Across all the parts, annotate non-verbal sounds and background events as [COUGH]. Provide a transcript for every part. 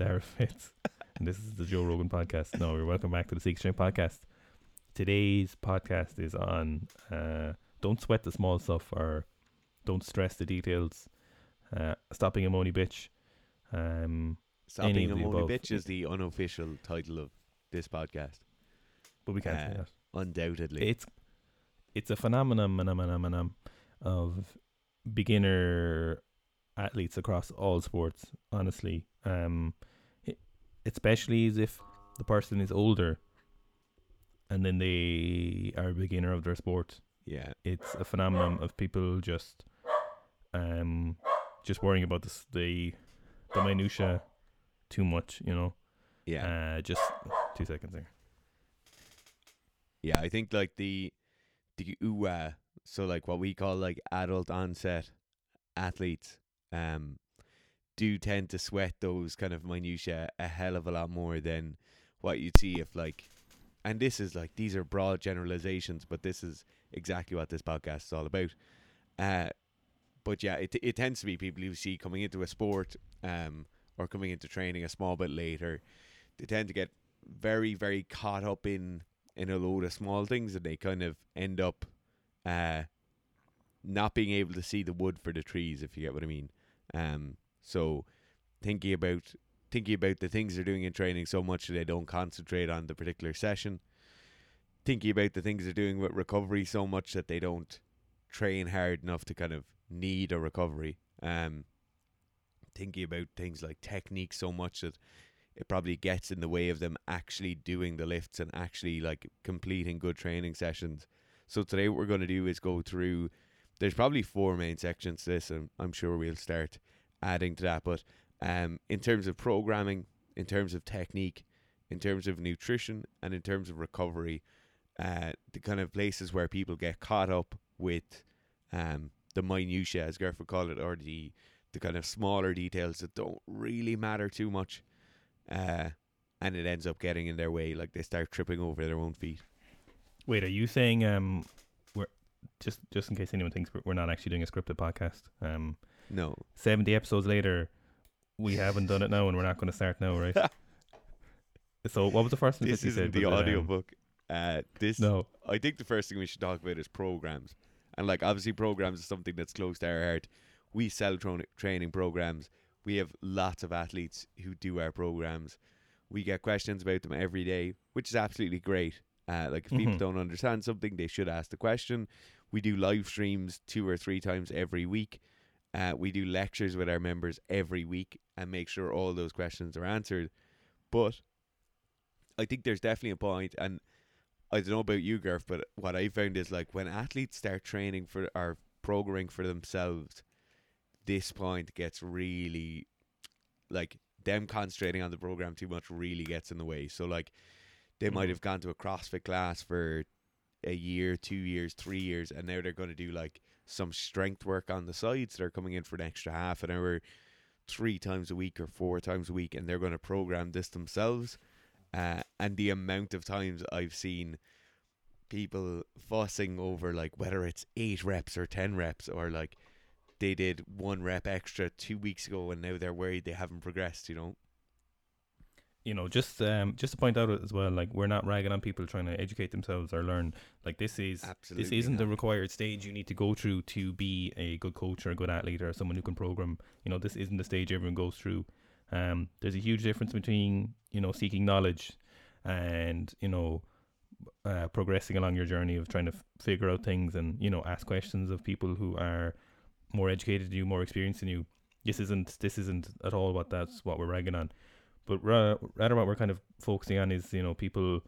Dara Fitz, and this is the Joe Rogan podcast. No, you're welcome back to the Seek Strength podcast. Today's podcast is on uh, don't sweat the small stuff or don't stress the details. Uh, stop being a moany bitch. Um, Stop being a moany bitch is the unofficial title of this podcast. but we can't say Uh, that. Undoubtedly. It's it's a phenomenon phenomenon of beginner athletes across all sports. Honestly, um, especially as if the person is older, and then they are a beginner of their sport. yeah. It's a phenomenon of people just, um, just worrying about this, the the minutia too much. You know. Yeah. Uh, just two seconds there. Yeah, I think like the the UA, so like what we call like adult onset athletes, um, do tend to sweat those kind of minutia a hell of a lot more than what you'd see if like, and this is like these are broad generalizations, but this is exactly what this podcast is all about. Uh, but yeah, it it tends to be people you see coming into a sport, um, or coming into training a small bit later. They tend to get very very caught up in in a load of small things and they kind of end up uh not being able to see the wood for the trees if you get what I mean. Um so thinking about thinking about the things they're doing in training so much that they don't concentrate on the particular session. Thinking about the things they're doing with recovery so much that they don't train hard enough to kind of need a recovery. Um thinking about things like technique so much that it probably gets in the way of them actually doing the lifts and actually like completing good training sessions. So today what we're going to do is go through there's probably four main sections to this and I'm sure we'll start adding to that but um in terms of programming, in terms of technique, in terms of nutrition and in terms of recovery, uh the kind of places where people get caught up with um the minutiae, as Gerf would call it or the the kind of smaller details that don't really matter too much uh, and it ends up getting in their way. Like they start tripping over their own feet. Wait, are you saying um we're just just in case anyone thinks we're- we're not actually doing a scripted podcast? Um, No, seventy episodes later, we haven't done it now, and we're not going to start now, right? [LAUGHS] so, what was the first thing this that you isn't said? the audiobook. Uh, this No, I think the first thing we should talk about is programs, and like obviously programs is something that's close to our heart. We sell tra- training programs. We have lots of athletes who do our programs. We get questions about them every day, which is absolutely great. Uh, like if people Mhm. don't understand something, they should ask the question. We do live streams two or three times every week. Uh, we do lectures with our members every week and make sure all those questions are answered. But I think there's definitely a point, and I don't know about you, Garth, but what I found is like when athletes start training for or programming for themselves, this point gets really like them concentrating on the program too much really gets in the way. So like they might Mhm. have gone to a CrossFit class for a year, two years, three years, and now they're going to do like some strength work on the sides. They're coming in for an extra half an hour, three times a week or four times a week, and they're going to program this themselves. Uh, and the amount of times I've seen people fussing over like whether it's eight reps or ten reps or like they did one rep extra two weeks ago and now they're worried they haven't progressed, you know. You know, just um, just to point out as well, like we're not ragging on people trying to educate themselves or learn. Like this is Absolutely. this isn't the required stage you need to go through to be a good coach or a good athlete or someone who can program. You know, this isn't the stage everyone goes through. Um, there's a huge difference between you know seeking knowledge and you know uh, progressing along your journey of trying to f- figure out things and you know ask questions of people who are more educated than you, more experienced than you. This isn't this isn't at all what that's what we're ragging on, but ra- rather what we're kind of focusing on is you know people,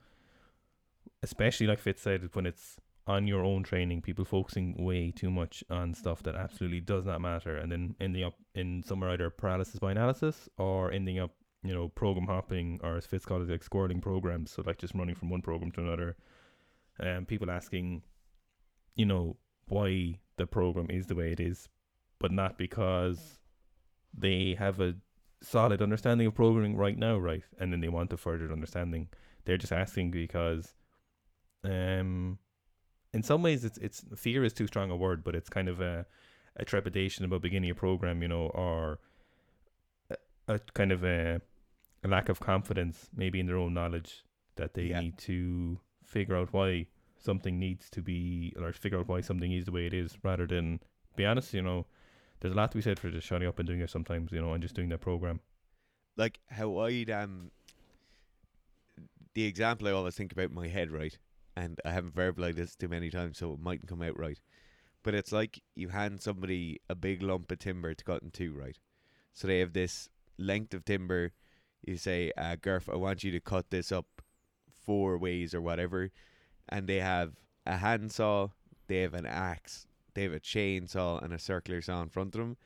especially like Fitz said, when it's on your own training, people focusing way too much on stuff that absolutely does not matter, and then ending up in somewhere either paralysis by analysis or ending up you know program hopping or as Fitz called it like squirting programs, so like just running from one program to another. Um, people asking, you know, why the program is the way it is, but not because they have a solid understanding of programming right now, right? And then they want a further understanding. They're just asking because, um, in some ways, it's it's fear is too strong a word, but it's kind of a a trepidation about beginning a program, you know, or a, a kind of a a lack of confidence, maybe in their own knowledge, that they Yeah. need to figure out why something needs to be, or figure out why something is the way it is, rather than be honest. You know, there's a lot to be said for just shutting up and doing it sometimes. You know, and just doing that program. like how I'd um the example I always think about in my head, right? And I haven't verbalized this too many times, so it mightn't come out right. But it's like you hand somebody a big lump of timber to cut in two, right? So they have this length of timber. You say, uh, I want you to cut this up four ways or whatever. And they have a handsaw, they have an axe, they have a chainsaw, and a circular saw in front of them.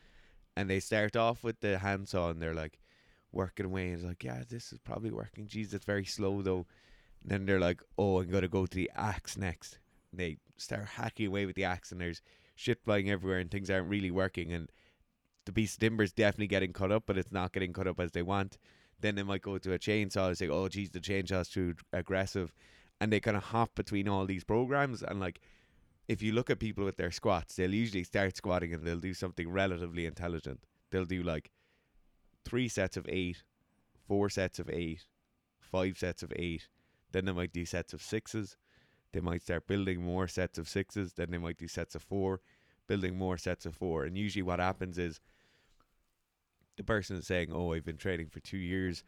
And they start off with the handsaw and they're like, working away and it's like, yeah, this is probably working. Jeez, it's very slow though. And then they're like, oh, I'm gonna go to the axe next. And they start hacking away with the axe and there's shit flying everywhere and things aren't really working and the piece of timber is definitely getting cut up, but it's not getting cut up as they want. Then they might go to a chainsaw and say, oh, geez, the chainsaw's too aggressive. And they kind of hop between all these programs. And like, if you look at people with their squats, they'll usually start squatting and they'll do something relatively intelligent. They'll do like three sets of eight, four sets of eight, five sets of eight. Then they might do sets of sixes. They might start building more sets of sixes. Then they might do sets of four, building more sets of four. And usually, what happens is the person is saying, "Oh, I've been training for two years.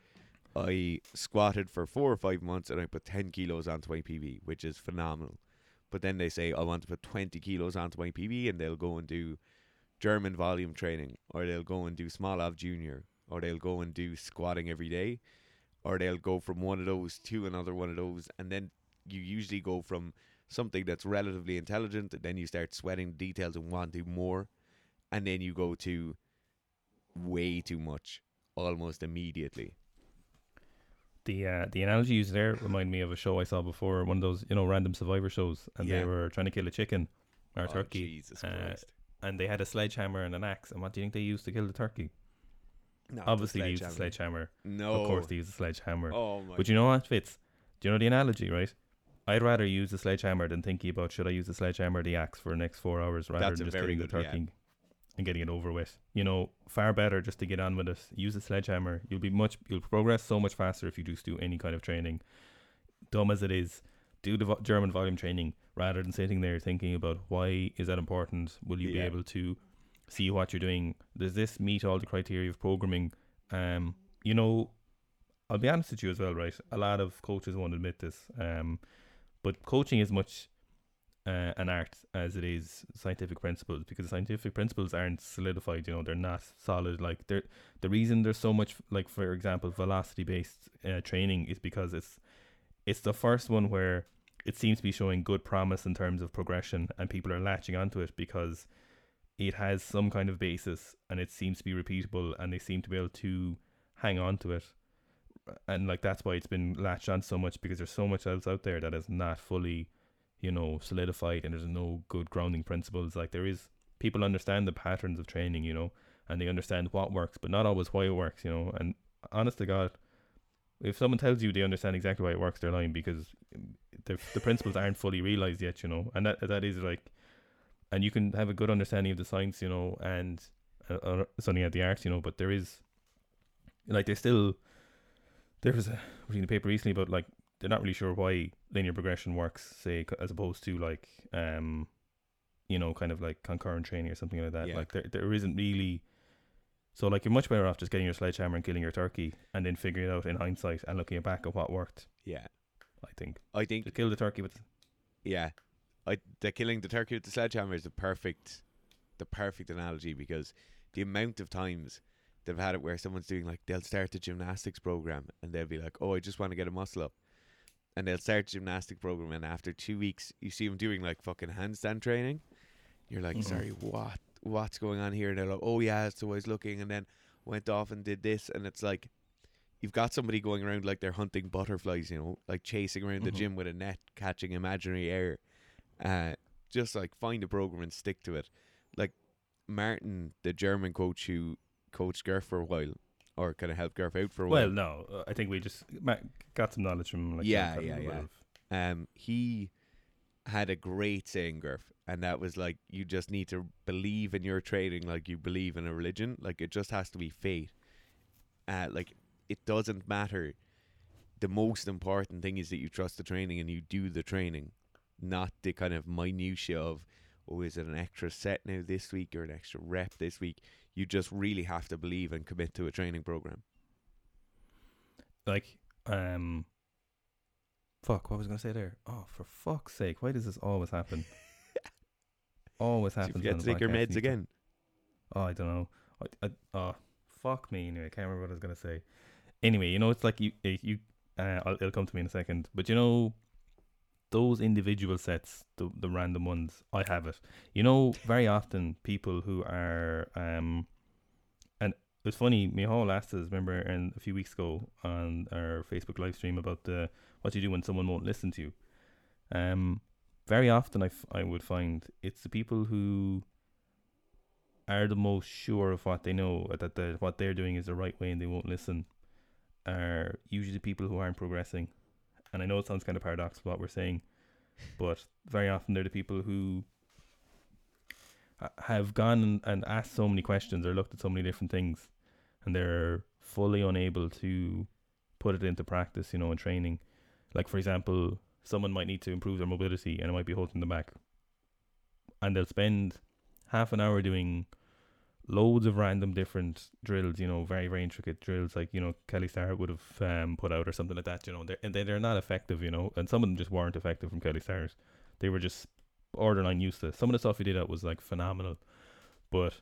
I squatted for four or five months, and I put ten kilos onto my PB, which is phenomenal." But then they say, "I want to put twenty kilos onto my PB," and they'll go and do German volume training, or they'll go and do Smolov Junior, or they'll go and do squatting every day, or they'll go from one of those to another one of those, and then you usually go from something that's relatively intelligent, and then you start sweating details and want to do more, and then you go to way too much almost immediately. The uh, the analogy used there remind me of a show I saw before, one of those you know random survivor shows, and Yeah. they were trying to kill a chicken or a Oh, turkey, Jesus uh, and they had a sledgehammer and an axe. And what do you think they used to kill the turkey? The Obviously, they used a sledgehammer. No. Of course, they used a sledgehammer. Oh my. But you know what, Fitz? Do you know the analogy, right? I'd rather use the sledgehammer than thinking about should I use the sledgehammer or the axe for the next four hours rather That's than just killing the good- yeah. And getting it over with. You know, far better just to get on with it. Use a sledgehammer. You'll be much. You'll progress so much faster if you just do any kind of training. Dumb as it is, do the vo- German volume training rather than sitting there thinking about why is that important. Will you be able to see what you're doing? Does this meet all the criteria of programming? Um, you know, I'll be honest with you as well, right? A lot of coaches won't admit this. Um, but coaching is much uh, an art as it is scientific principles because scientific principles aren't solidified. You know, they're not solid. Like they're the reason there's so much, like for example, velocity based uh, training is because it's it's the first one where it seems to be showing good promise in terms of progression, and people are latching onto it because it has some kind of basis and it seems to be repeatable, and they seem to be able to hang on to it and like that's why it's been latched on so much because there's so much else out there that is not fully, you know, solidified and there's no good grounding principles. Like there is people understand the patterns of training, you know, and they understand what works, but not always why it works, you know. And honest to God, if someone tells you they understand exactly why it works, they're lying because the the principles aren't fully realized yet, you know. And that that is like, and you can have a good understanding of the science, you know, and uh, uh, something at the arts, you know, but there is like there's still there was a reading the paper recently about like they're not really sure why linear progression works, say, as opposed to like um, you know, kind of like concurrent training or something like that. Yeah. Like there there isn't really. So like you're much better off just getting your sledgehammer and killing your turkey, and then figuring it out in hindsight and looking back at what worked. Yeah. I think I think just kill the turkey with Yeah, I the killing the turkey with the sledgehammer is the perfect, the perfect analogy because the amount of times they've had it where someone's doing like they'll start the gymnastics program and they'll be like, oh, I just want to get a muscle up, and they'll start gymnastic program and after two weeks you see them doing like fucking handstand training, you're like, Mhm. sorry, what, what's going on here? And they're like, oh yeah, so I was looking and then went off and did this, and it's like. You've got somebody going around like they're hunting butterflies, you know, like chasing around the Mhm. gym with a net, catching imaginary air uh, just like find a program and stick to it. Like Martin, the German coach who coached Gerf for a while, or kind of helped Garf out for a while. well, no, uh, I think we just got some knowledge from like Yeah, yeah, yeah. Um, he had a great saying, Gerf, and that was like, you just need to believe in your training like you believe in a religion. Like it just has to be faith. Uh, like it doesn't matter. The most important thing is that you trust the training and you do the training, not the kind of minutia of, oh, is it an extra set now this week or an extra rep this week? You just really have to believe and commit to a training program. Like, um, fuck, what was I gonna say there? Oh, for fuck's sake, why does this always happen? [LAUGHS] always Did you happens. forget to take your meds you- again. Oh, I don't know. I, I, oh, fuck me. Anyway, I can't remember what I was gonna say. Anyway, you know, it's like you, eh, you. Uh, it'll come to me in a second. But you know, those individual sets, the the random ones, I have it. You know, very often people who are um, and it was funny. Mihal asked us, remember, in a few weeks ago on our Facebook live stream about the what you do when someone won't listen to you. Um, very often I, f- I would find it's the people who are the most sure of what they know that the, what they're doing is the right way and they won't listen are usually people who aren't progressing. And I know it sounds kind of paradoxical what we're saying, but very often they're the people who have gone and, and asked so many questions or looked at so many different things and they're fully unable to put it into practice, you know, in training. Like, for example, someone might need to improve their mobility and it might be holding them back. And they'll spend half an hour doing loads of random different drills, you know, very, very intricate drills like, you know, Kelly Starrett would have um, put out or something like that, you know, they're, and they- they're not effective, you know, and some of them just weren't effective from Kelly Starrett's. They were just borderline useless. Some of the stuff he did out was like phenomenal, but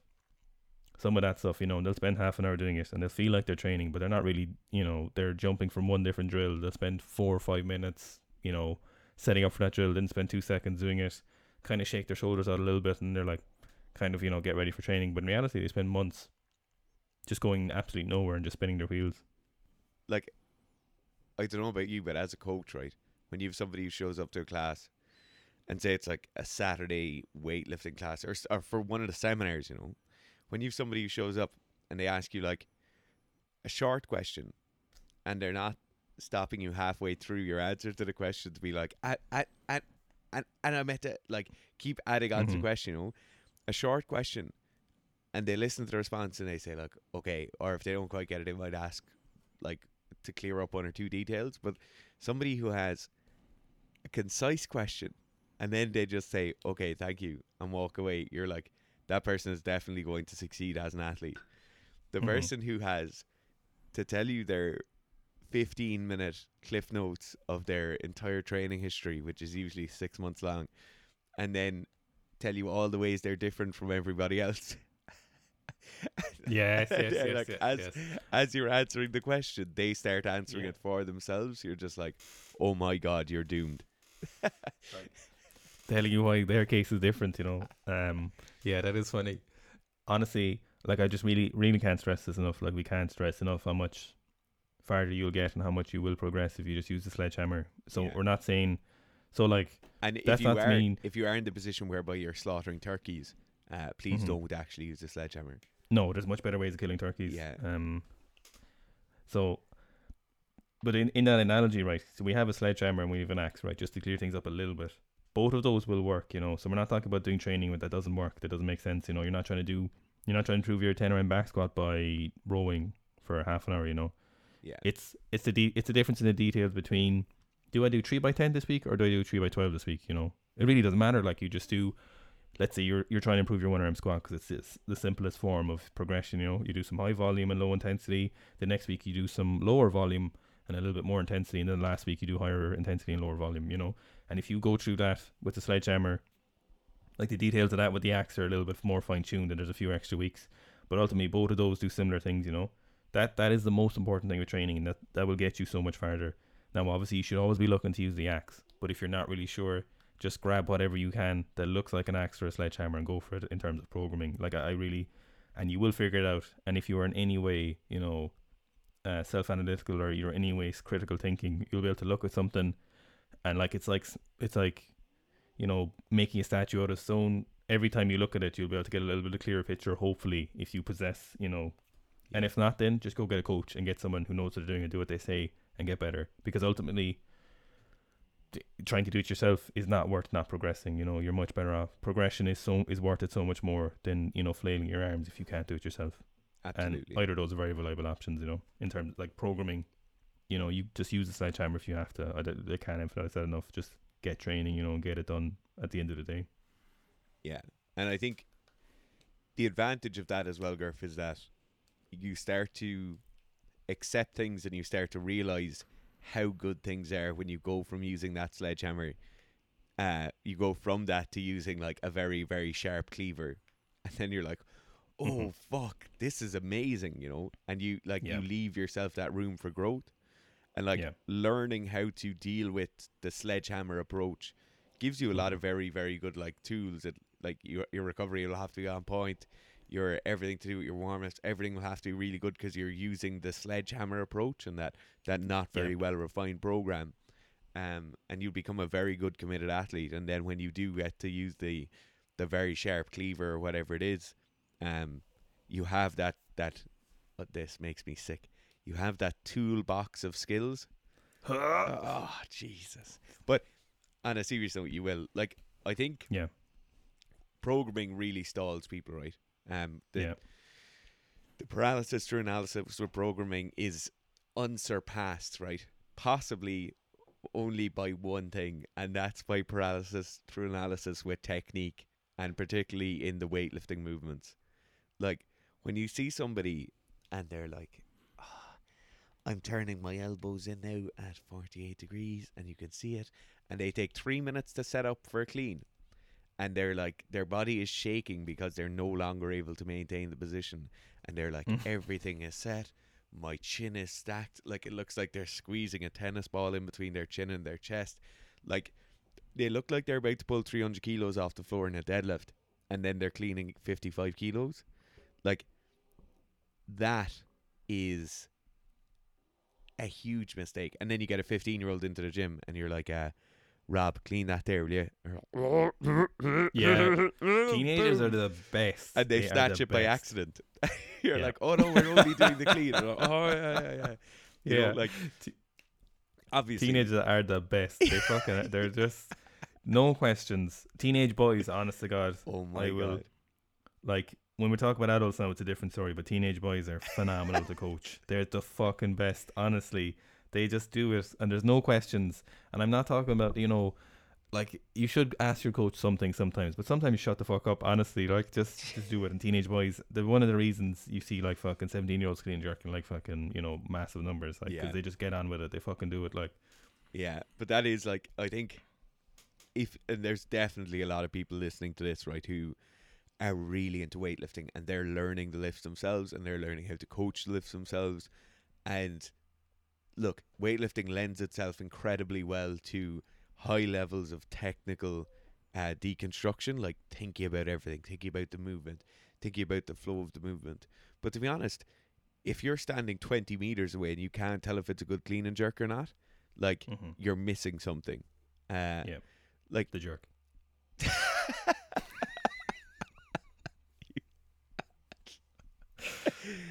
some of that stuff, you know, they'll spend half an hour doing it and they'll feel like they're training, but they're not really, you know, they're jumping from one different drill. They'll spend four or five minutes, you know, setting up for that drill, then spend two seconds doing it, kind of shake their shoulders out a little bit, and they're like, kind of, you know, get ready for training. But in reality, they spend months just going absolutely nowhere and just spinning their wheels. like I don't know about you, but as a coach, right, when you have somebody who shows up to a class and say it's like a Saturday weightlifting class or, or for one of the seminars, you know, when you have somebody who shows up and they ask you like a short question and they're not stopping you halfway through your answer to the question to be like, and, and, and, and, and I meant to like keep adding on to mm-hmm. the question, you know, a short question and they listen to the response and they say like, okay, or if they don't quite get it, they might ask like to clear up one or two details, but somebody who has a concise question and then they just say, okay, thank you, and walk away, you're like, that person is definitely going to succeed as an athlete. The Mhm. person who has to tell you their 15 minute cliff notes of their entire training history, which is usually six months long, and then tell you all the ways they're different from everybody else. [LAUGHS] Yes, yes, [LAUGHS] yes, like, yes, as, yes. as you're answering the question, they start answering Yeah. it for themselves. You're just like, oh my god, you're doomed. [LAUGHS] telling you why their case is different, you know. Um, yeah, that is funny. Honestly, like I just really, really can't stress this enough. Like we can't stress enough how much farther you'll get and how much you will progress if you just use the sledgehammer. So Yeah. we're not saying, so like, And if you are mean- if you are in the position whereby you're slaughtering turkeys, uh, please Mhm. don't actually use a sledgehammer. no, there's much better ways of killing turkeys. Yeah. Um. So, but in in that analogy, right? So we have a sledgehammer and we have an axe, right? Just to clear things up a little bit. Both of those will work, you know. So we're not talking about doing training with that doesn't work. That doesn't make sense, you know. You're not trying to do. You're not trying to improve your 10 RM back squat by rowing for half an hour, you know. Yeah. It's it's the de- it's the difference in the details between do I do three by ten this week or do I do three by twelve this week? You know, it really doesn't matter. Like you just do. Let's say you're you're trying to improve your one arm squat because it's, it's the simplest form of progression. You know, you do some high volume and low intensity. The next week you do some lower volume and a little bit more intensity, and then last week you do higher intensity and lower volume. You know, and if you go through that with the sledgehammer, like the details of that with the axe are a little bit more fine tuned, and there's a few extra weeks. But ultimately, both of those do similar things. You know, that that is the most important thing with training, and that that will get you so much farther. Now, obviously, you should always be looking to use the axe, but if you're not really sure, just grab whatever you can that looks like an axe or a sledgehammer and go for it in terms of programming. Like I, I really, and you will figure it out. And if you are in any way, you know, uh, self-analytical or you're in any ways critical thinking, you'll be able to look at something, and like it's like it's like, you know, making a statue out of stone. Every time you look at it, you'll be able to get a little bit of clearer picture. Hopefully, if you possess, you know, and if not, then just go get a coach and get someone who knows what they're doing and do what they say and get better. Because ultimately, trying to do it yourself is not worth not progressing. You know, you're much better off. Progression is so is worth it so much more than you know flailing your arms if you can't do it yourself. Absolutely. And either of those are very reliable options, you know, in terms of like programming. You know, you just use the sledgehammer if you have to. I, d- I can't emphasize that enough. Just get training, you know, and get it done at the end of the day. Yeah. And I think the advantage of that as well, Gurf, is that you start to accept things and you start to realize how good things are when you go from using that sledgehammer. Uh, you go from that to using like a very, very sharp cleaver. And then you're like, oh, Mhm. fuck, this is amazing, you know? And you like, Yeah. you leave yourself that room for growth. And like Yeah. learning how to deal with the sledgehammer approach gives you a lot of very, very good like tools that like your your recovery will have to be on point. Your everything to do with your warm-ups, everything will have to be really good because you're using the sledgehammer approach and that that not Yeah. very well refined program. Um, and you become a very good committed athlete. And then when you do get to use the the very sharp cleaver or whatever it is, um, you have that that. But this makes me sick. You have that toolbox of skills. oh Jesus! But on a serious note, you will like. I think Yeah. programming really stalls people, right? Um, the, yeah. the paralysis through analysis with programming is unsurpassed, right? Possibly only by one thing, and that's by paralysis through analysis with technique, and particularly in the weightlifting movements. Like when you see somebody and they're like, "Ah, I'm turning my elbows in now at 48 degrees, and you can see it, and they take three minutes to set up for a clean and they're like their body is shaking because they're no longer able to maintain the position. And they're like Mm. everything is set. My chin is stacked. Like it looks like they're squeezing a tennis ball in between their chin and their chest. Like they look like they're about to pull 300 kilos off the floor in a deadlift and then they're cleaning 55 kilos. Like that is a huge mistake. And then you get a 15 year old into the gym and you're like uh Rob, clean that there, will you? Yeah. [LAUGHS] Teenagers are the best. and they, are snatch the it by accident. [LAUGHS] You're Yeah. like, oh no, we're only doing the [LAUGHS] clean. Like, oh yeah, yeah, yeah. You Yeah. know, like T- obviously, Teenagers are the best. They fucking they're just no questions. Teenage boys, honest to God. Oh my I will god, like when we talk about adults now it's a different story, but teenage boys are phenomenal to coach. They're the fucking best, honestly. They just do it and there's no questions. And I'm not talking about, you know, like you should ask your coach something sometimes, but sometimes you shut the fuck up, honestly. Like just just do it. And teenage boys, the one of the reasons you see like fucking seventeen year olds clean jerking like fucking, you know, massive numbers, like 'cause Yeah. they just get on with it. They fucking do it like yeah. But that is like, I think, if and there's definitely a lot of people listening to this, right, who are really into weightlifting and they're learning the lifts themselves and they're learning how to coach the lifts themselves. And look, weightlifting lends itself incredibly well to high levels of technical uh, deconstruction, like thinking about everything, thinking about the movement, thinking about the flow of the movement. But to be honest, if you're standing 20 meters away and you can't tell if it's a good clean and jerk or not, like mhm, you're missing something. Uh, Yeah. Like the jerk. [LAUGHS]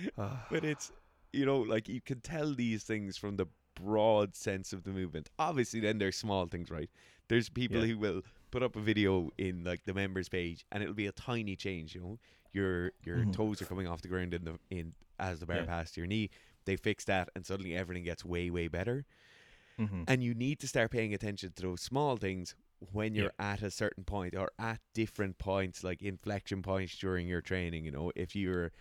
[SIGHS] but it's you know like you can tell these things from the broad sense of the movement obviously then there's small things right there's people Yeah. who will put up a video in like the members page and it'll be a tiny change you know your your Mhm. toes are coming off the ground in the in as the bar Yeah. passes your knee they fix that and suddenly everything gets way way better Mhm. and you need to start paying attention to those small things when you're at a certain point or at different points like inflection points during your training you know if you're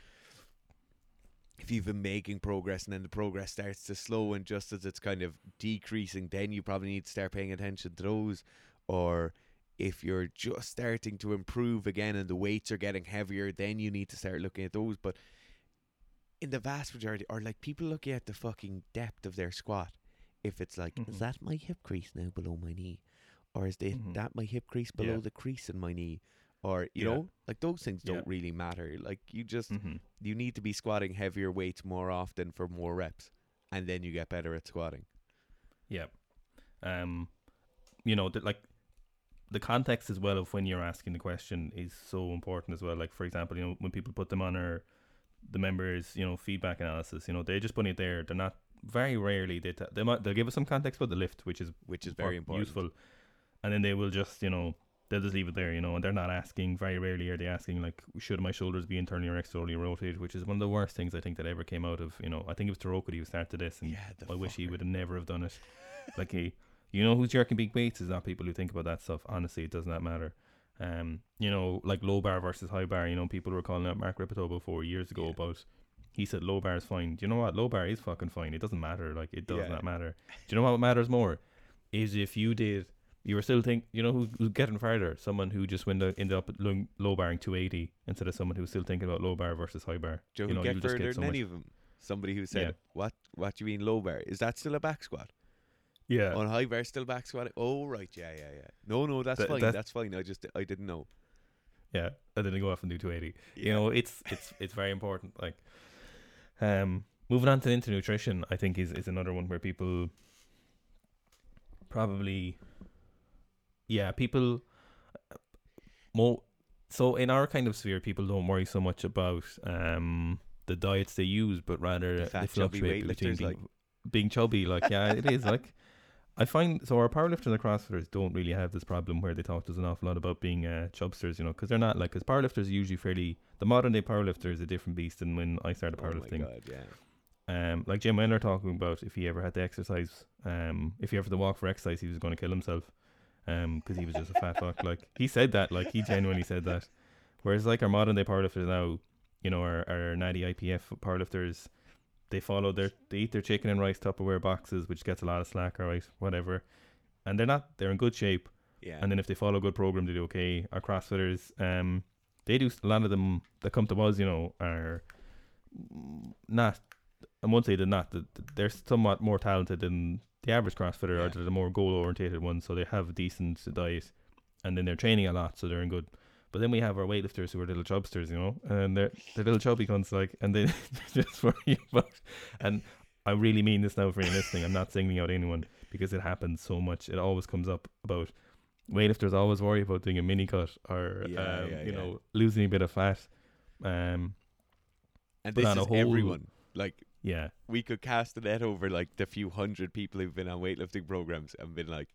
if you've been making progress and then the progress starts to slow and just as it's kind of decreasing then you probably need to start paying attention to those or if you're just starting to improve again and the weights are getting heavier then you need to start looking at those but in the vast majority or like people looking at the fucking depth of their squat if it's like is Mhm. that my hip crease now below my knee or is this, Mhm. that my hip crease below Yeah. the crease in my knee or you Yeah. know like those things don't really matter like you just Mhm. you need to be squatting heavier weights more often for more reps and then you get better at squatting Yeah. Um, you know, that like the context as well of when you're asking the question is so important as well. Like for example, you know, when people put them on our the members, you know, feedback analysis, you know, they're just putting it there. They're not very rarely they t- they might they'll give us some context about the lift, which is which is very important useful, and then they will just you know they'll just leave it there, you know, and they're not asking. Very rarely are they asking like, should my shoulders be internally or externally rotated, which is one of the worst things I think that ever came out of. You know, I think it was Torokhtiy who started this, and yeah, I wish he would have never have done it. like he, you know, who's jerking big weights is not people who think about that stuff. Honestly, it does not matter. Um, you know, like low bar versus high bar. You know, people were calling out Mark Rippetoe four years ago Yeah. about. He said low bar is fine. Do you know what? Low bar is fucking fine. It doesn't matter. Like it does Yeah. not matter. Do you know what matters more? Is if you did, you were still think. You know who, who's getting farther? Someone who just went ended up low, low barring 280 instead of someone who's still thinking about low bar versus high bar. Joe, you know, get further get so than much. any of them. Somebody who said, Yeah. "What? What do you mean low bar? Is that still a back squat? Yeah. On high bar, still back squat? Oh, right, yeah, yeah, yeah. No, no, that's That- fine. that- that's fine. I just, I didn't know. Yeah, and then they go off and do 280. You know, it's it's it's very important. Like, um, moving on to into nutrition, I think is is another one where people probably, yeah, people. More so in our kind of sphere, people don't worry so much about um the diets they use, but rather The they fluctuate between being, like- being chubby. Like, yeah, it is like. [LAUGHS] I find so our powerlifters and CrossFitters don't really have this problem where they talk to us an awful lot about being uh, chubsters, you know, because they're not like because powerlifters are usually fairly the modern day powerlifter is a different beast than when I started powerlifting. Oh my powerlifting. god, yeah. um, like Jim Wendler talking about if he ever had to exercise, um, if he ever had to walk for exercise, he was going to kill himself, um, because he was just a fat fuck. Like he said that, like he genuinely said that. Whereas like our modern day powerlifters now, you know, our, our natty IPF powerlifters, they follow their they eat their chicken and rice Tupperware boxes, which gets a lot of slack, all right, whatever, and they're not they're in good shape. Yeah. And then if they follow a good program, they do okay. Our CrossFitters, um, they do a lot of them that come to us, you know, are not. I won't say they're not. th- th- They're somewhat more talented than the average CrossFitter, Yeah. they're the more goal-orientated ones. So they have a decent diet, and then they're training a lot, so they're in good. But then we have our weightlifters who are little chubsters, you know, and they're they're little chubby cunts, like, and they [LAUGHS] just worry about. And I really mean this now for you listening. I'm not singling out anyone because it happens so much. It always comes up about weightlifters always worry about doing a mini cut or Yeah, um, yeah, you know losing a bit of fat. Um, and this is whole- everyone. Like yeah, we could cast the net over like the few hundred people who've been on weightlifting programs and been like,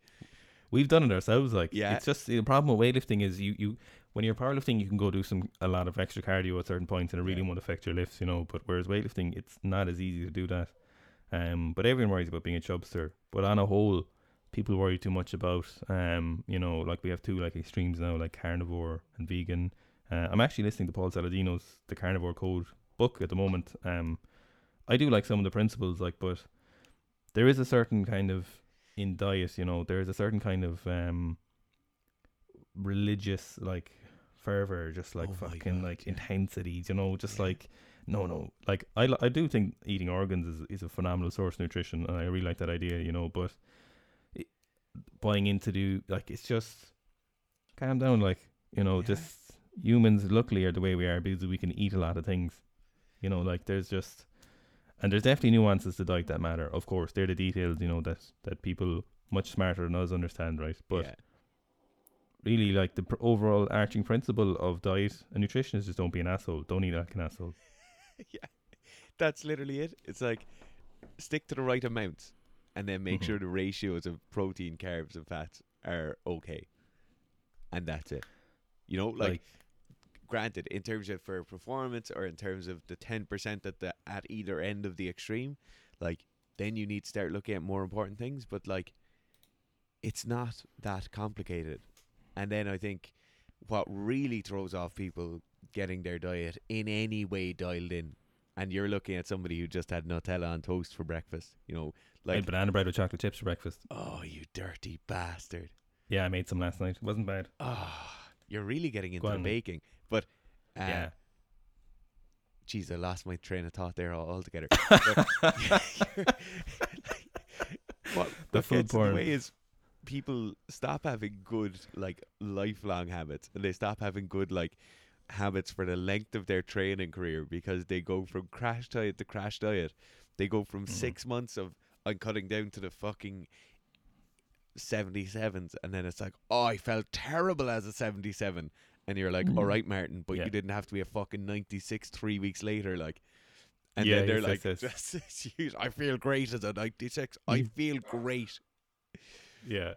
we've done it ourselves. Like, Yeah. it's just the problem with weightlifting is you you when you're powerlifting, you can go do some a lot of extra cardio at certain points, and it really Yeah. won't affect your lifts, you know. But whereas weightlifting, it's not as easy to do that. Um, but everyone worries about being a chubster. But on a whole, people worry too much about um, you know, like we have two like extremes now, like carnivore and vegan. Uh, I'm actually listening to Paul Saladino's The Carnivore Code book at the moment. Um, I do like some of the principles, like, but there is a certain kind of in diet, you know, there is a certain kind of um religious like fervor, just like Oh fucking God, like yeah. intensity, you know, just Yeah. like no, no, like I I do think eating organs is is a phenomenal source of nutrition, and I really like that idea, you know, but it, buying into do like it's just calm down, like you know, Yeah. just humans luckily are the way we are because we can eat a lot of things, you know, like there's just and there's definitely nuances to diet that matter. Of course, they're the details, you know, that that people much smarter than us understand, right? But yeah, really, like the pr- overall arching principle of diet and nutrition is just don't be an asshole. Don't eat like an asshole. [LAUGHS] yeah, that's literally it. It's like stick to the right amounts, and then make Mhm. sure the ratios of protein, carbs, and fats are okay, and that's it. You know, like, Like, granted, in terms of for performance or in terms of the ten percent at the at either end of the extreme, like then you need to start looking at more important things. But like, it's not that complicated. And then I think what really throws off people getting their diet in any way dialed in, and you're looking at somebody who just had Nutella on toast for breakfast, you know, I had like, banana bread with chocolate chips for breakfast. oh, you dirty bastard. Yeah, I made some last night. It wasn't bad. Oh, you're really getting into the baking. But, uh, yeah. Jeez, I lost my train of thought there altogether. [LAUGHS] But [LAUGHS] what, The what food porn. way is people stop having good like lifelong habits, and they stop having good like habits for the length of their training career because they go from crash diet to crash diet. They go from Mhm. six months of I'm cutting down to the fucking. 77s and then it's like oh I felt terrible as a 77 and you're like Mhm. all right Martin but Yeah. you didn't have to be a fucking 96 3 weeks later like and Yeah, then they're like yes, yes. [LAUGHS] "Just I feel great as a 96 I Mm. feel great Yeah.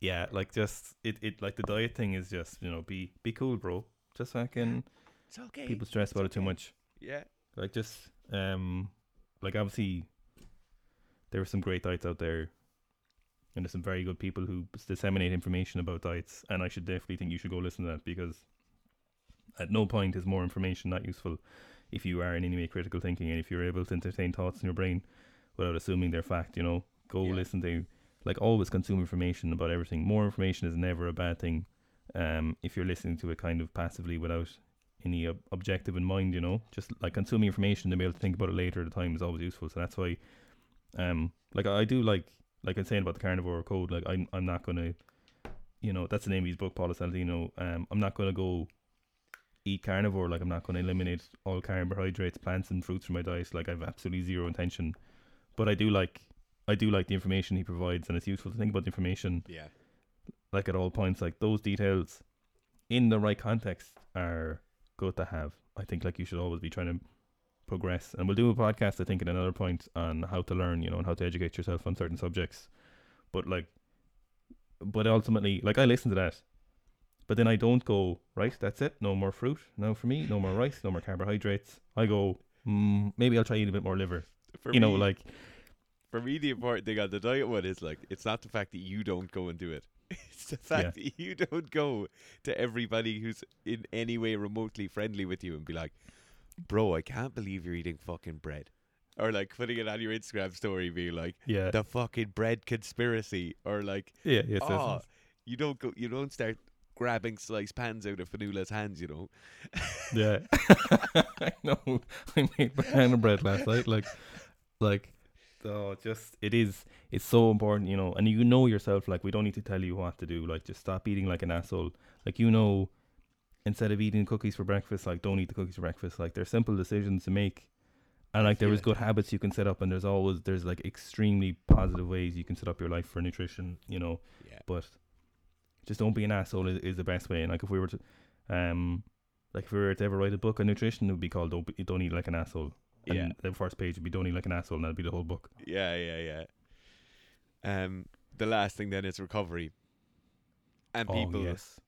yeah, like just it, it like the diet thing is just you know be be cool, bro. Just fucking It's okay. people stress about it too much. yeah. Like just um, like obviously there are some great diets out there, and there's some very good people who disseminate information about diets, and I should definitely think you should go listen to that because at no point is more information not useful if you are in any way critical thinking and if you're able to entertain thoughts in your brain without assuming they're fact. You know, go Yeah. listen to like always consume information about everything. More information is never a bad thing. Um, if you're listening to it kind of passively without any ob- objective in mind, you know, just like consuming information to be able to think about it later at a time is always useful. So that's why, um, like I do like like I'm saying about the carnivore code. Like I'm I'm not gonna, you know, that's the name of his book, Paul Saladino. Um, I'm not gonna go eat carnivore. Like I'm not gonna eliminate all carbohydrates, plants, and fruits from my diet. Like I've absolutely zero intention. But I do like I do like the information he provides, and it's useful to think about the information Yeah. like at all points. Like those details in the right context are good to have. I think like you should always be trying to progress. And we'll do a podcast, I think, at another point on how to learn, you know, and how to educate yourself on certain subjects. But like, but ultimately, like I listen to that, but then I don't go right. That's it. No more fruit. No for me. No more rice. No more carbohydrates. I go. Mm, maybe I'll try eating a bit more liver. For you know, like for me, the important thing on the diet one is like it's not the fact that you don't go and do it. [LAUGHS] It's the fact that you don't go to everybody who's in any way remotely friendly with you and be like, "Bro, I can't believe you're eating fucking bread," or like putting it on your Instagram story, being like, yeah, "The fucking bread conspiracy," or like, yeah, yes, ah, yes, "Oh, yes. you don't go, you don't start." Grabbing sliced pans out of Fanula's hands, you know. Yeah, [LAUGHS] [LAUGHS] I know. I made banana bread last night. Like, like, oh, just it is. It's so important, you know. And you know yourself. Like, we don't need to tell you what to do. Like, just stop eating like an asshole. Like, you know, instead of eating cookies for breakfast, like, don't eat the cookies for breakfast. Like, they're simple decisions to make. And like, there is good habits you can set up, and there's always there's like extremely positive ways you can set up your life for nutrition. You know, Yeah. but just don't be an asshole is, is the best way. And like if we were to, um, like if we were to ever write a book on nutrition, it would be called "Don't Be, Don't Eat Like an Asshole." And Yeah. the first page would be "Don't Eat Like an Asshole," and that'd be the whole book. Yeah, yeah, yeah. Um, the last thing then is recovery. And people, oh yes,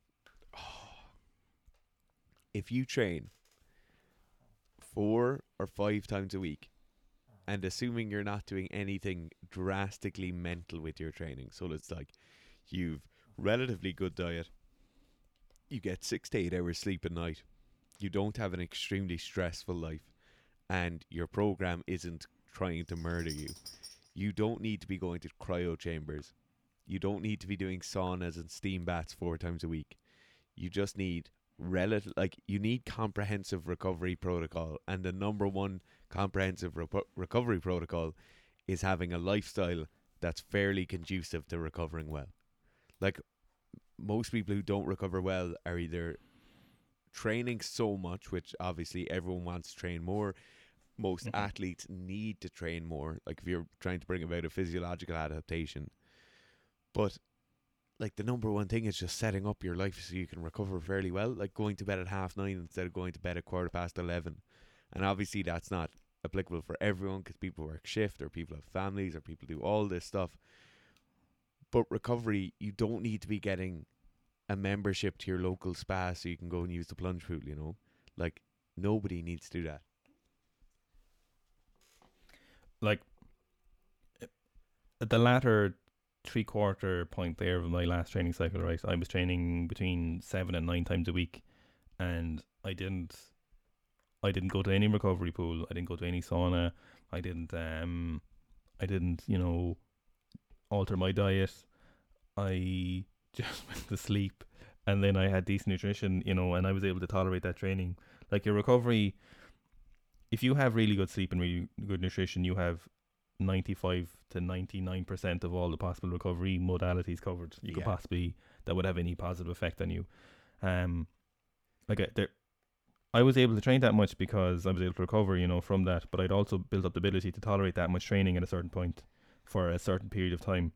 if you train four or five times a week, and assuming you're not doing anything drastically mental with your training, so it's like you've relatively good diet, you get six to eight hours sleep a night, you don't have an extremely stressful life, and your program isn't trying to murder you. You don't need to be going to cryo chambers. You don't need to be doing saunas and steam baths four times a week. You just need relative like you need comprehensive recovery protocol and the number one comprehensive repo- recovery protocol is having a lifestyle that's fairly conducive to recovering well. Like most people who don't recover well are either training so much which obviously everyone wants to train more. Most Mhm. athletes need to train more like if you're trying to bring about a physiological adaptation. But like the number one thing is just setting up your life so you can recover fairly well. Like going to bed at half nine instead of going to bed at quarter past eleven, and obviously that's not applicable for everyone because people work shift or people have families or people do all this stuff. But recovery, you don't need to be getting a membership to your local spa so you can go and use the plunge pool. You know, like nobody needs to do that. like the latter three quarter point there of my last training cycle. Right, I was training between seven and nine times a week, and I didn't. I didn't go to any recovery pool. I didn't go to any sauna. I didn't. Um, I didn't. You know, alter my diet. I [LAUGHS] just went to sleep, and then I had decent nutrition. You know, and I was able to tolerate that training. Like your recovery, if you have really good sleep and really good nutrition, you have 95 to 99% of all the possible recovery modalities covered you could Yeah. possibly that would have any positive effect on you. Um like I, there I was able to train that much because I was able to recover you know from that but I'd also built up the ability to tolerate that much training at a certain point for a certain period of time.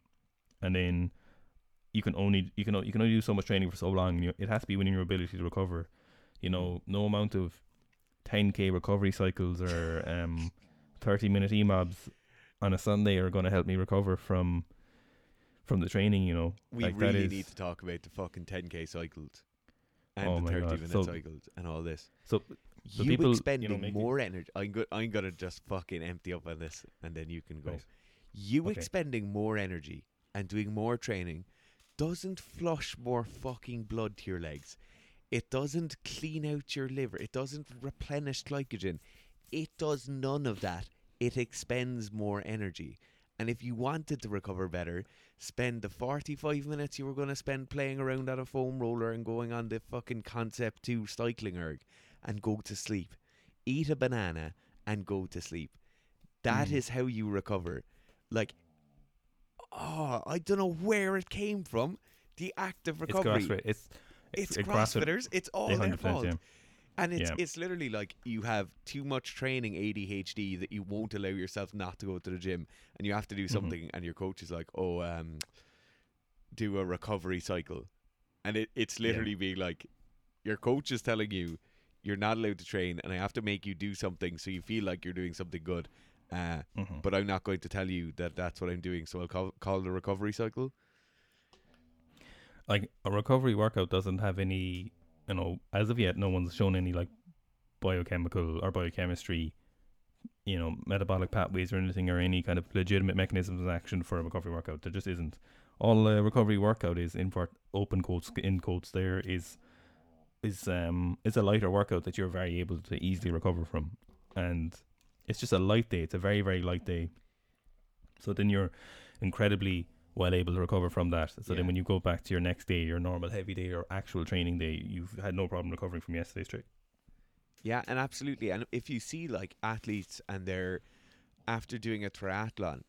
And then you can only you can you can only do so much training for so long you, it has to be within your ability to recover. You know no amount of 10k recovery cycles or um 30 minute EMOMs on a Sunday are going to help me recover from from the training. You know, We like really is- need to talk about the fucking 10k cycles and Oh the 30 God. minute So- cycles and all this. So- you people, you know, more energy. I'm go- I'm gonna just fucking empty up on this, and then you can go. Right. You Okay. expending more energy and doing more training doesn't flush more fucking blood to your legs. It doesn't clean out your liver. It doesn't replenish glycogen. It does none of that. It expends more energy. And if you wanted to recover better, spend the 45 minutes you were going to spend playing around on a foam roller and going on the fucking Concept 2 cycling erg and go to sleep. Eat a banana and go to sleep. That is Mm. how you recover. Like, oh, I don't know where it came from. The act of it's recovery. CrossFit. It's It's, it- CrossFitters. It's all their 100%, fault. yeah. And it's Yeah. it's literally like you have too much training ADHD that you won't allow yourself not to go to the gym, and you have to do Mhm. something, and your coach is like, "Oh, um, do a recovery cycle," and it, it's Yeah. literally being like, your coach is telling you you're not allowed to train, and I have to make you do something so you feel like you're doing something good. Uh, Mhm. but I'm not going to tell you that that's what I'm doing, so I'll call, call the recovery cycle. like a recovery workout doesn't have any you know as of yet no one's shown any like biochemical or biochemistry you know metabolic pathways or anything or any kind of legitimate mechanisms of action for a recovery workout. There just isn't. All a recovery workout is in part open quotes in quotes there is is um is a lighter workout that you're very able to easily recover from. And it's just a light day. It's a very very light day. So then you're incredibly well able to recover from that. So Yeah. then when you go back to your next day, your normal heavy day or actual training day, you've had no problem recovering from yesterday's trade. Yeah, and absolutely. And if you see like athletes and they're after doing a triathlon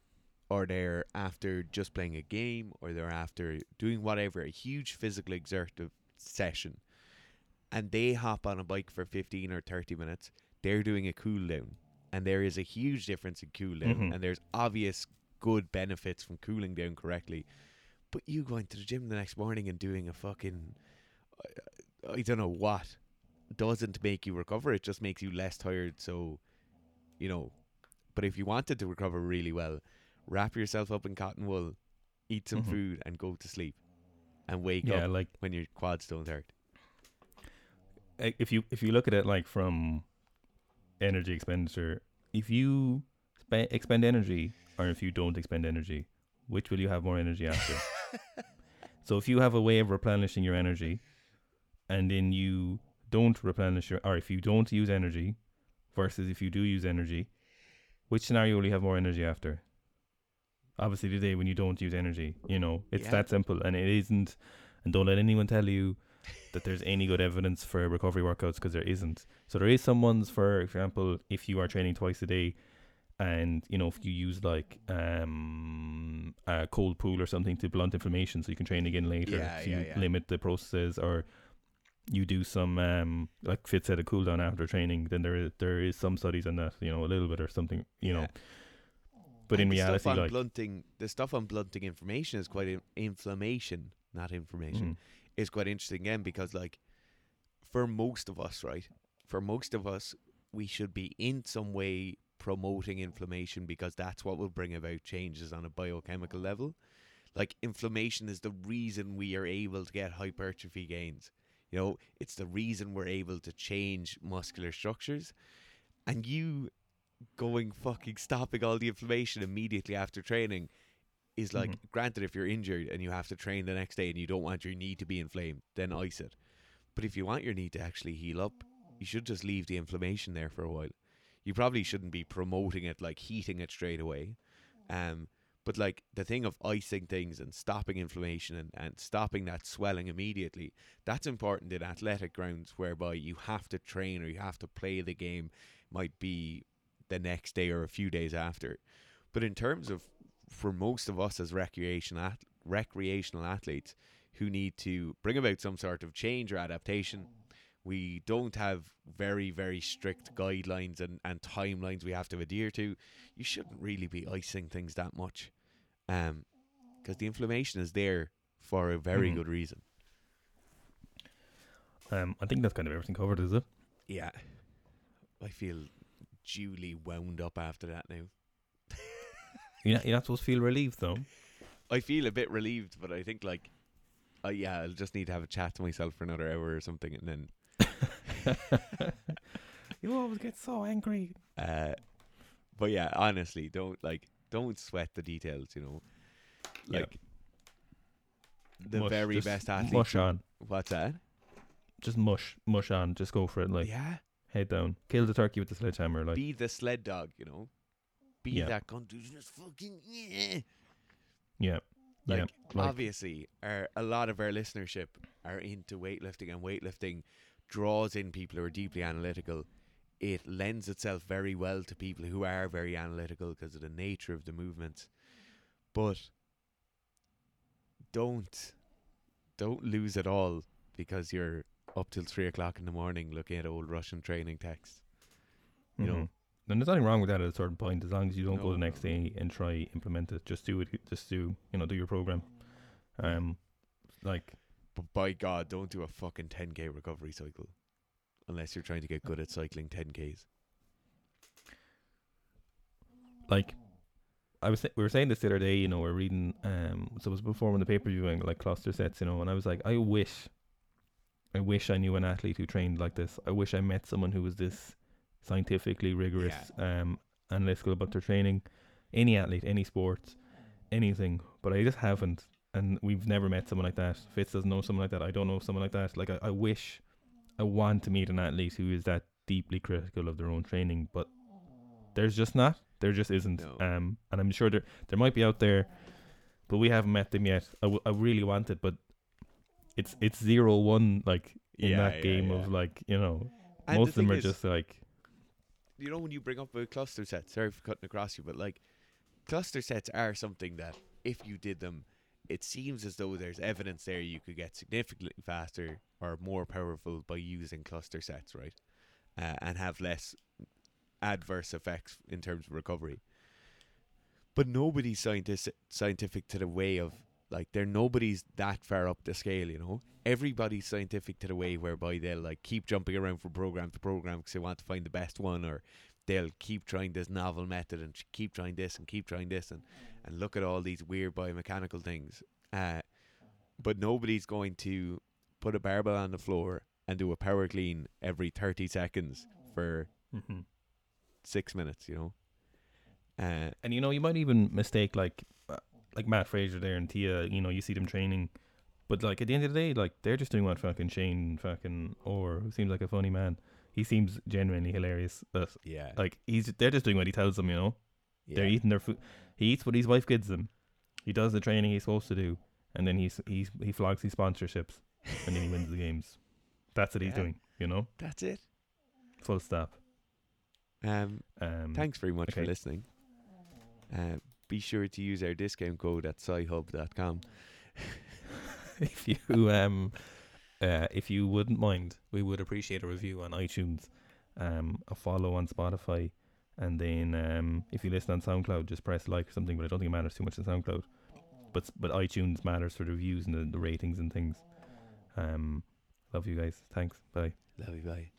or they're after just playing a game or they're after doing whatever, a huge physical exertive session, and they hop on a bike for 15 or 30 minutes, they're doing a cool down. And there is a huge difference in cool down. Mhm. And there's obvious good benefits from cooling down correctly. But you going to the gym the next morning and doing a fucking, I, I don't know what, doesn't make you recover. It just makes you less tired. So, you know, but if you wanted to recover really well, wrap yourself up in cotton wool, eat some Mhm. food, and go to sleep, and wake Yeah, up like when your quads don't hurt. if you if you look at it like from energy expenditure, if you spe- expend energy or if you don't expend energy, which will you have more energy after? [LAUGHS] so if you have a way of replenishing your energy, and then you don't replenish your, or if you don't use energy, versus if you do use energy, which scenario will you have more energy after? Obviously, the day when you don't use energy, you know, it's Yeah. that simple, and it isn't. And don't let anyone tell you that there's any good evidence for recovery workouts because there isn't. So there is some ones, for example, if you are training twice a day, and you know if you use like um, a cold pool or something to blunt inflammation, so you can train again later. Yeah, so yeah, you yeah. limit the processes, or you do some um, like Fitz said a cool down after training. Then there is there is some studies on that, you know, a little bit or something, you know. But in And the reality, like blunting, the stuff on blunting information is quite in- inflammation, not information. mhm, is quite interesting again because like for most of us right for most of us we should be in some way promoting inflammation because that's what will bring about changes on a biochemical level. Like inflammation is the reason we are able to get hypertrophy gains. You know it's the reason we're able to change muscular structures. And you going fucking stopping all the inflammation immediately after training is like Mhm. granted if you're injured and you have to train the next day and you don't want your knee to be inflamed then ice it. But if you want your knee to actually heal up you should just leave the inflammation there for a while you probably shouldn't be promoting it like heating it straight away. Um but like the thing of icing things and stopping inflammation and, and stopping that swelling immediately that's important in athletic grounds whereby you have to train or you have to play the game might be the next day or a few days after. But in terms of for most of us as recreational ath- recreational athletes who need to bring about some sort of change or adaptation, we don't have very very strict guidelines and, and timelines we have to adhere to. You shouldn't really be icing things that much, um, because the inflammation is there for a very Mhm. good reason. um, I think that's kind of everything covered, is it? Yeah, I feel duly wound up after that now. You're not, you're not supposed to feel relieved though. [LAUGHS] I feel a bit relieved, but I think like, uh, yeah, I'll just need to have a chat to myself for another hour or something, and then. [LAUGHS] you always get so angry. Uh, but yeah, honestly, don't like don't sweat the details. You know, Yeah. like the Mush, very best athlete. Mush on. What's that? Just mush, mush on. Just go for it. Like yeah, head down, kill the turkey with the sledgehammer. Like be the sled dog. You know, be Yeah. that gun dude. Just fucking yeah. yeah, Like, yeah. Like, obviously, our, a lot of our listenership are into weightlifting, and weightlifting draws in people who are deeply analytical. It lends itself very well to people who are very analytical because of the nature of the movements. But don't don't lose it all because you're up till three o'clock in the morning looking at old Russian training text. you know. mhm. And there's nothing wrong with that at a certain point, as long as you don't go the next no, no. day and try implement it. Just do it. Just do you know do your program. Um, like But by God, don't do a fucking 10k recovery cycle unless you're trying to get good at cycling 10ks. like I was sa- we were saying this the other day, you know, we're reading um so it was before when the pay per viewing like cluster sets, you know, and I was like, I wish I wish I knew an athlete who trained like this. I wish I met someone who was this scientifically rigorous, um, analytical about their training. Any athlete, any sports, anything. But I just haven't. And we've never met someone like that. Fitz doesn't know someone like that. I don't know someone like that. Like I, I wish I want to meet an athlete who is that deeply critical of their own training, but there's just not. There just isn't. No. Um, and I'm sure there there might be out there, but we haven't met them yet. I, w- I really want it, but it's it's zero one like in Yeah, that yeah, game yeah. of like you know And most the of them are just like you know when you bring up a cluster set. Sorry for cutting across you, but like cluster sets are something that if you did them, it seems as though there's evidence there you could get significantly faster or more powerful by using cluster sets, right? Uh, and have less adverse effects in terms of recovery. But nobody's scientific scientific to the way of like they're nobody's that far up the scale, you know. Everybody's scientific to the way whereby they'll like keep jumping around from program to program because they want to find the best one, or they'll keep trying this novel method and keep trying this and keep trying this and and look at all these weird biomechanical things. Uh, but nobody's going to put a barbell on the floor and do a power clean every thirty seconds for mhm. six minutes, you know. Uh, and you know you might even mistake like uh, like Matt Fraser there and Tia. You know you see them training, but like at the end of the day, like they're just doing what fucking Shane fucking Orr who seems like a funny man. He seems genuinely hilarious. But yeah, like he's they're just doing what he tells them. You know yeah. they're eating their food. He eats what his wife gives him. He does the training he's supposed to do, and then he's he's he flogs his sponsorships, and then he wins the games. [LAUGHS] That's what he's Yeah. doing. You know, That's it. full stop. Um, Um, thanks very much for listening. Uh, be sure to use our discount code at scihub.com. [LAUGHS] if you um uh if you wouldn't mind, we would appreciate a review on iTunes, um a follow on Spotify, and then um if you listen on SoundCloud, just press like or something. But I don't think it matters too much on SoundCloud. But but iTunes matters for the reviews and the, the ratings and things. Um, love you guys. Thanks. Bye. Love you, bye.